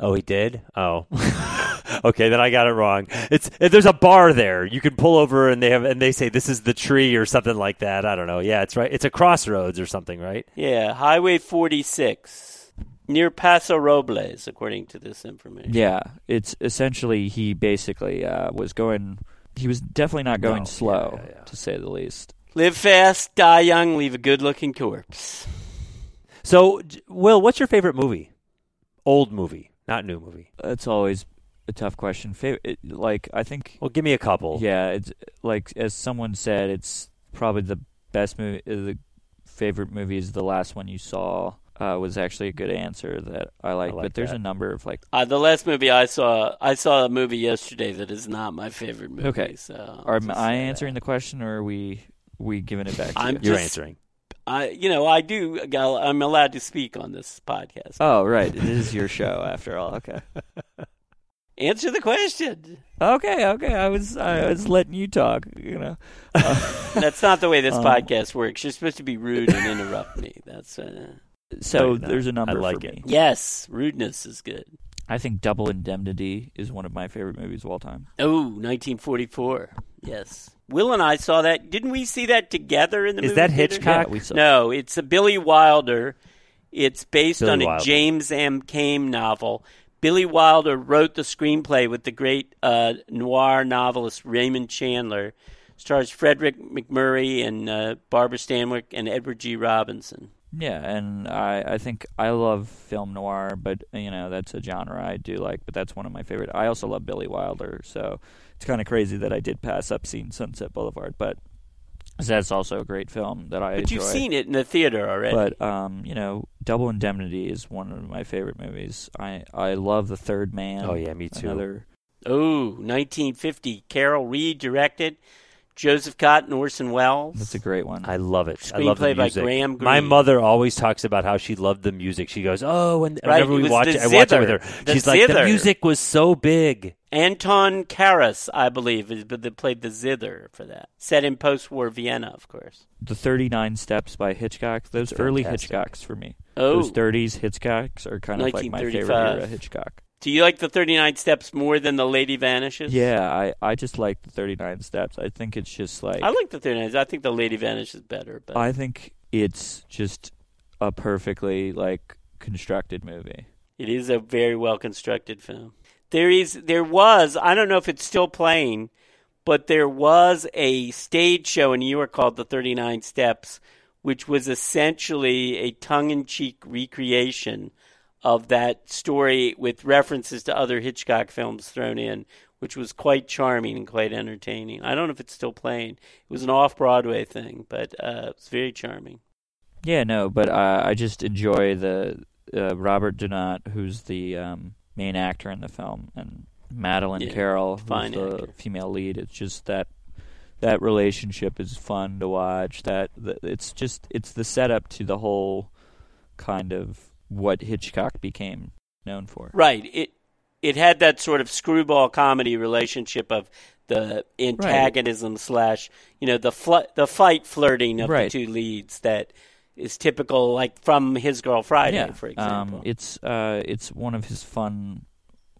Oh, he did. Oh, okay. Then I got it wrong. It's there's a bar there. You can pull over, and they have and they say this is the tree or something like that. I don't know. Yeah, it's right. It's a crossroads or something, right? Yeah, Highway 46 near Paso Robles, according to this information. yeah, it's essentially he basically uh, was going. He was definitely not going No, slow, yeah, yeah. to say the least. Live fast, die young, leave a good-looking corpse. So, J- Will, what's your favorite movie? Old movie, not new movie. It's always a tough question. Fav- it, like I think Well, give me a couple. Yeah, it's like as someone said, it's probably the best movie. uh, The favorite movie is the last one you saw. Uh, was actually a good answer that I like. like but there's that. a number of like. Uh, the last movie I saw, I saw a movie yesterday that is not my favorite movie. Okay. so Are I'll just I answering that. the question, or are we we giving it back to I'm you? You're answering. I, you know, I do. I'm allowed to speak on this podcast. Oh, right. It is your show after all. Okay. Answer the question. Okay, okay. I was I was letting you talk. You know. Uh, That's not the way this Um, podcast works. You're supposed to be rude and interrupt me. That's uh, so no, there's a number I like for it. me. yes, rudeness is good. I think Double Indemnity is one of my favorite movies of all time. Oh, 1944. Yes. Will and I saw that. Didn't we see that together in the movie? Is that? Hitchcock? Yeah, we saw. No, it's a Billy Wilder. It's based Billy on a Wilder. James M. Cain novel. Billy Wilder wrote the screenplay with the great uh, noir novelist Raymond Chandler. Stars Frederick MacMurray and uh, Barbara Stanwyck and Edward G. Robinson. Yeah, and I I think I love film noir, but you know that's a genre I do like. But that's one of my favorite. I also love Billy Wilder, so it's kind of crazy that I did pass up seeing Sunset Boulevard, but that's also a great film that I But enjoy. you've seen it in the theater already. But um, you know, Double Indemnity is one of my favorite movies. I I love The Third Man. Oh, yeah, me too. Another oh, 1950. Carol Reed directed. Joseph Cotten, Orson Welles. that's a great one. I love it. I love the Screenplay by music. Graham My mother always talks about how she loved the music. She goes, "Oh, when, Right, whenever we was watch the it, I watch it with her. The She's like, the music was so big." Anton Karas, I believe, is but that played the zither for that. Set in post-war Vienna, of course. the Thirty Nine Steps by Hitchcock. Those early Hitchcocks for me. Oh, Those 30s Hitchcocks are kind of like my favorite 1935. era Hitchcock. Do you like the 39 Steps more than the Lady Vanishes? Yeah, I, I just like the 39 Steps. I think it's just like I like the 39. I think the Lady Vanishes better, but I think it's just a perfectly like constructed movie. it is a very well constructed film. There is, there was, I don't know if it's still playing, but there was a stage show in New York called The 39 Steps, which was essentially a tongue in cheek recreation of that story with references to other Hitchcock films thrown in, which was quite charming and quite entertaining. I don't know if it's still playing. It was an off Broadway thing, but uh, it's very charming. Yeah, no, but uh, I just enjoy the uh, Robert Donat, who's the um, main actor in the film, and Madeleine Yeah, Carroll, who's the actor. female lead. It's just that that relationship is fun to watch. That, that it's just it's the setup to the whole kind of what Hitchcock became known for. Right. It it had that sort of screwball comedy relationship of the antagonism slash you know the fl- the fight flirting of Right. the two leads that is typical like from His Girl Friday, yeah, for example. Um, it's uh, it's one of his fun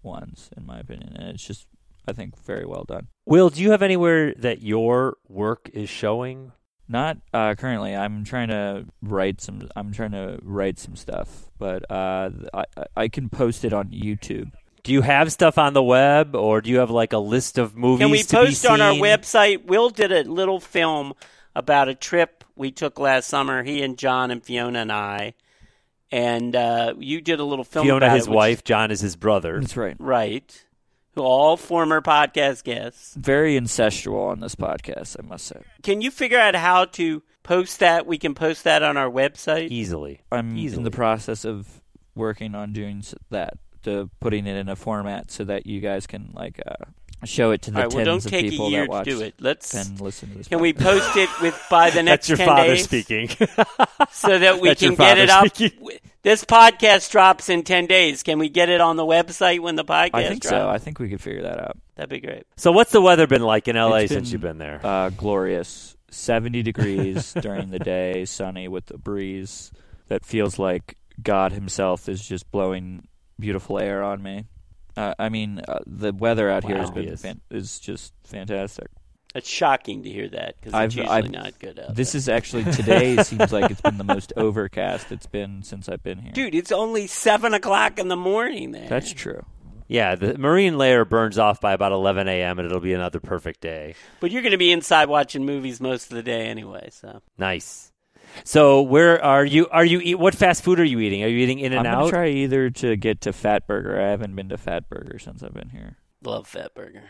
ones, in my opinion, and it's just I think very well done. Will, do you have anywhere that your work is showing? Not uh, currently. I'm trying to write some. I'm trying to write some stuff, but uh, I I- I can post it on YouTube. Do you have stuff on the web, or do you have like a list of movies? Can we to be post on our website? Will did a little film about a trip we took last summer. He and John and Fiona and I, and uh, you did a little film. Fiona, about his it, which- wife, John is his brother. That's right. right? Who all former podcast guests. Very incestual on this podcast, I must say. Can you figure out how to post that? We can post that on our website. Easily. I'm Easily. in the process of working on doing that, to putting it in a format so that you guys can like uh, show it to the All right. Well, tens don't of take people a year that to watch do it. Let's. and listen to this. Can we post it with by the next That's your 10 father days speaking. so that we That's can get it father up? speaking. This podcast drops in ten days. Can we get it on the website when the podcast I think drops? so. I think we could figure that out. That'd be great. so, what's the weather been like in LA It's since been- you've been there? Uh, glorious. 70 degrees during the day, sunny with a breeze that feels like God Himself is just blowing beautiful air on me. Uh, I mean, uh, the weather out here has Wow. been Yes. fan- is just fantastic. It's shocking to hear that because it's I've- usually I've- not good out This there. is actually today seems like it's been the most overcast it's been since I've been here. Dude, it's only seven o'clock in the morning there. That's true. yeah, the marine layer burns off by about 11 a.m., and it'll be another perfect day. But you're going to be inside watching movies most of the day anyway. So Nice. So, where are you? Are you eat? What fast food are you eating? Are you eating In I'm and gonna Out? try either to get to Fatburger. I haven't been to Fatburger since I've been here. love Fat Burger.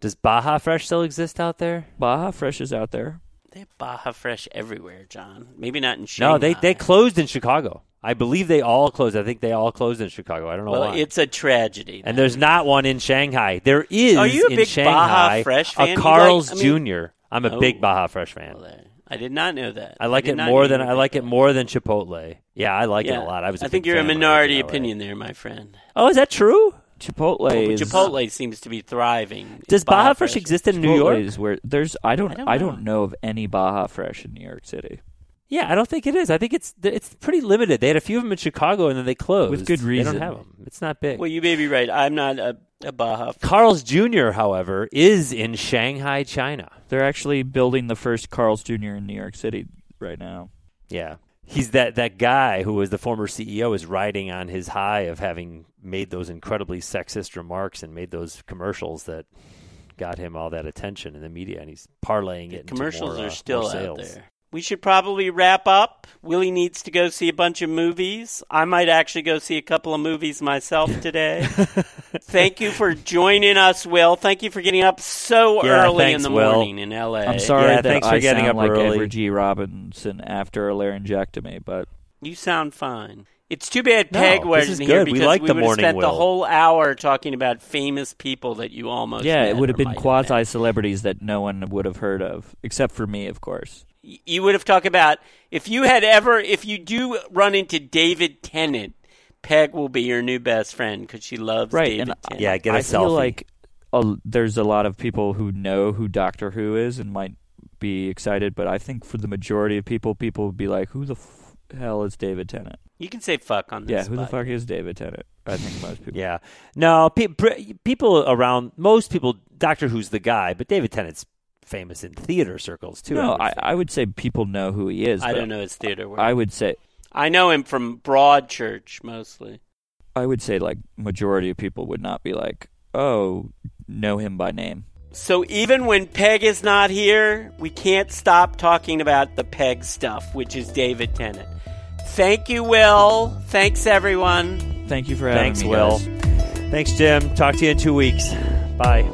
Does Baja Fresh still exist out there? Baja Fresh is out there. They have Baja Fresh everywhere, John. Maybe not in Shanghai. No, they they closed in Chicago. I believe they all closed. I think they all closed in Chicago. I don't know Well, why. it's a tragedy. and there's not one in Shanghai. There is Are you a in big Shanghai Baja Fresh fan? a You like- Carl's I mean- Jr. I'm a Oh. big Baja Fresh fan. Well. I did not know that. I like did it more than you were I a like it more than Chipotle. Yeah, I like Yeah. it a lot. I was. I I think you're a minority opinion there, my friend. Oh, is that true? Chipotle is Chipotle seems to be thriving. Does Baja Baja Fresh exist in New York? is where there's I don't I I don't don't, know. know of any Baja Fresh in New York City. Yeah, I don't think it is. I think it's it's pretty limited. They had a few of them in Chicago, and then they closed With good reason. They don't have them. It's not big. Well, you may be right. I'm not a, a Baja. Carl's Jr., however, is in Shanghai, China. They're actually building the first Carl's Jr. in New York City right now. Yeah. He's that, that guy who was the former CEO is riding on his high of having made those incredibly sexist remarks and made those commercials that got him all that attention in the media, and he's parlaying it. into Commercials more, uh, are still more out there. We should probably wrap up. Willie needs to go see a bunch of movies. I might actually go see a couple of movies myself today. Thank you for joining us, Will. Thank you for getting up so Yeah, early in the Will. morning in LA. I'm sorry Yeah, that thanks for I getting sound up like early. Edward G. Robinson after a laryngectomy, but You sound fine. It's too bad Peg this wasn't here good. We because like we would have morning spent the whole hour talking about famous people that you almost yeah, met it would have been quasi celebrities that no one would have heard of, except for me, of course. You would have talked about if you had ever, if you do run into David Tennant, Peg will be your new best friend because she loves Right, David and uh, Tennant. Yeah, get a I selfie. feel like a, there's a lot of people who know who Doctor Who is and might be excited, but I think for the majority of people, people would be like, "Who the f- hell is David Tennant?" You can say fuck on this. Yeah, who the fuck is David Tennant? I think most people. Yeah. No, pe- people around, most people, Doctor Who's the guy, but David Tennant's famous in theater circles, too. No, would I. I would say people know who he is. I don't know his theater work. I I, would say I know him from Broadchurch mostly. I would say like majority of people would not be like, "Oh, know him by name." So even when Peg is not here, we can't stop talking about the Peg stuff, which is David Tennant. Thank you, Will. Thanks, everyone. Thank you for having Thanks, me. Will. guys. Thanks, Jim. Talk to you in two weeks. Bye.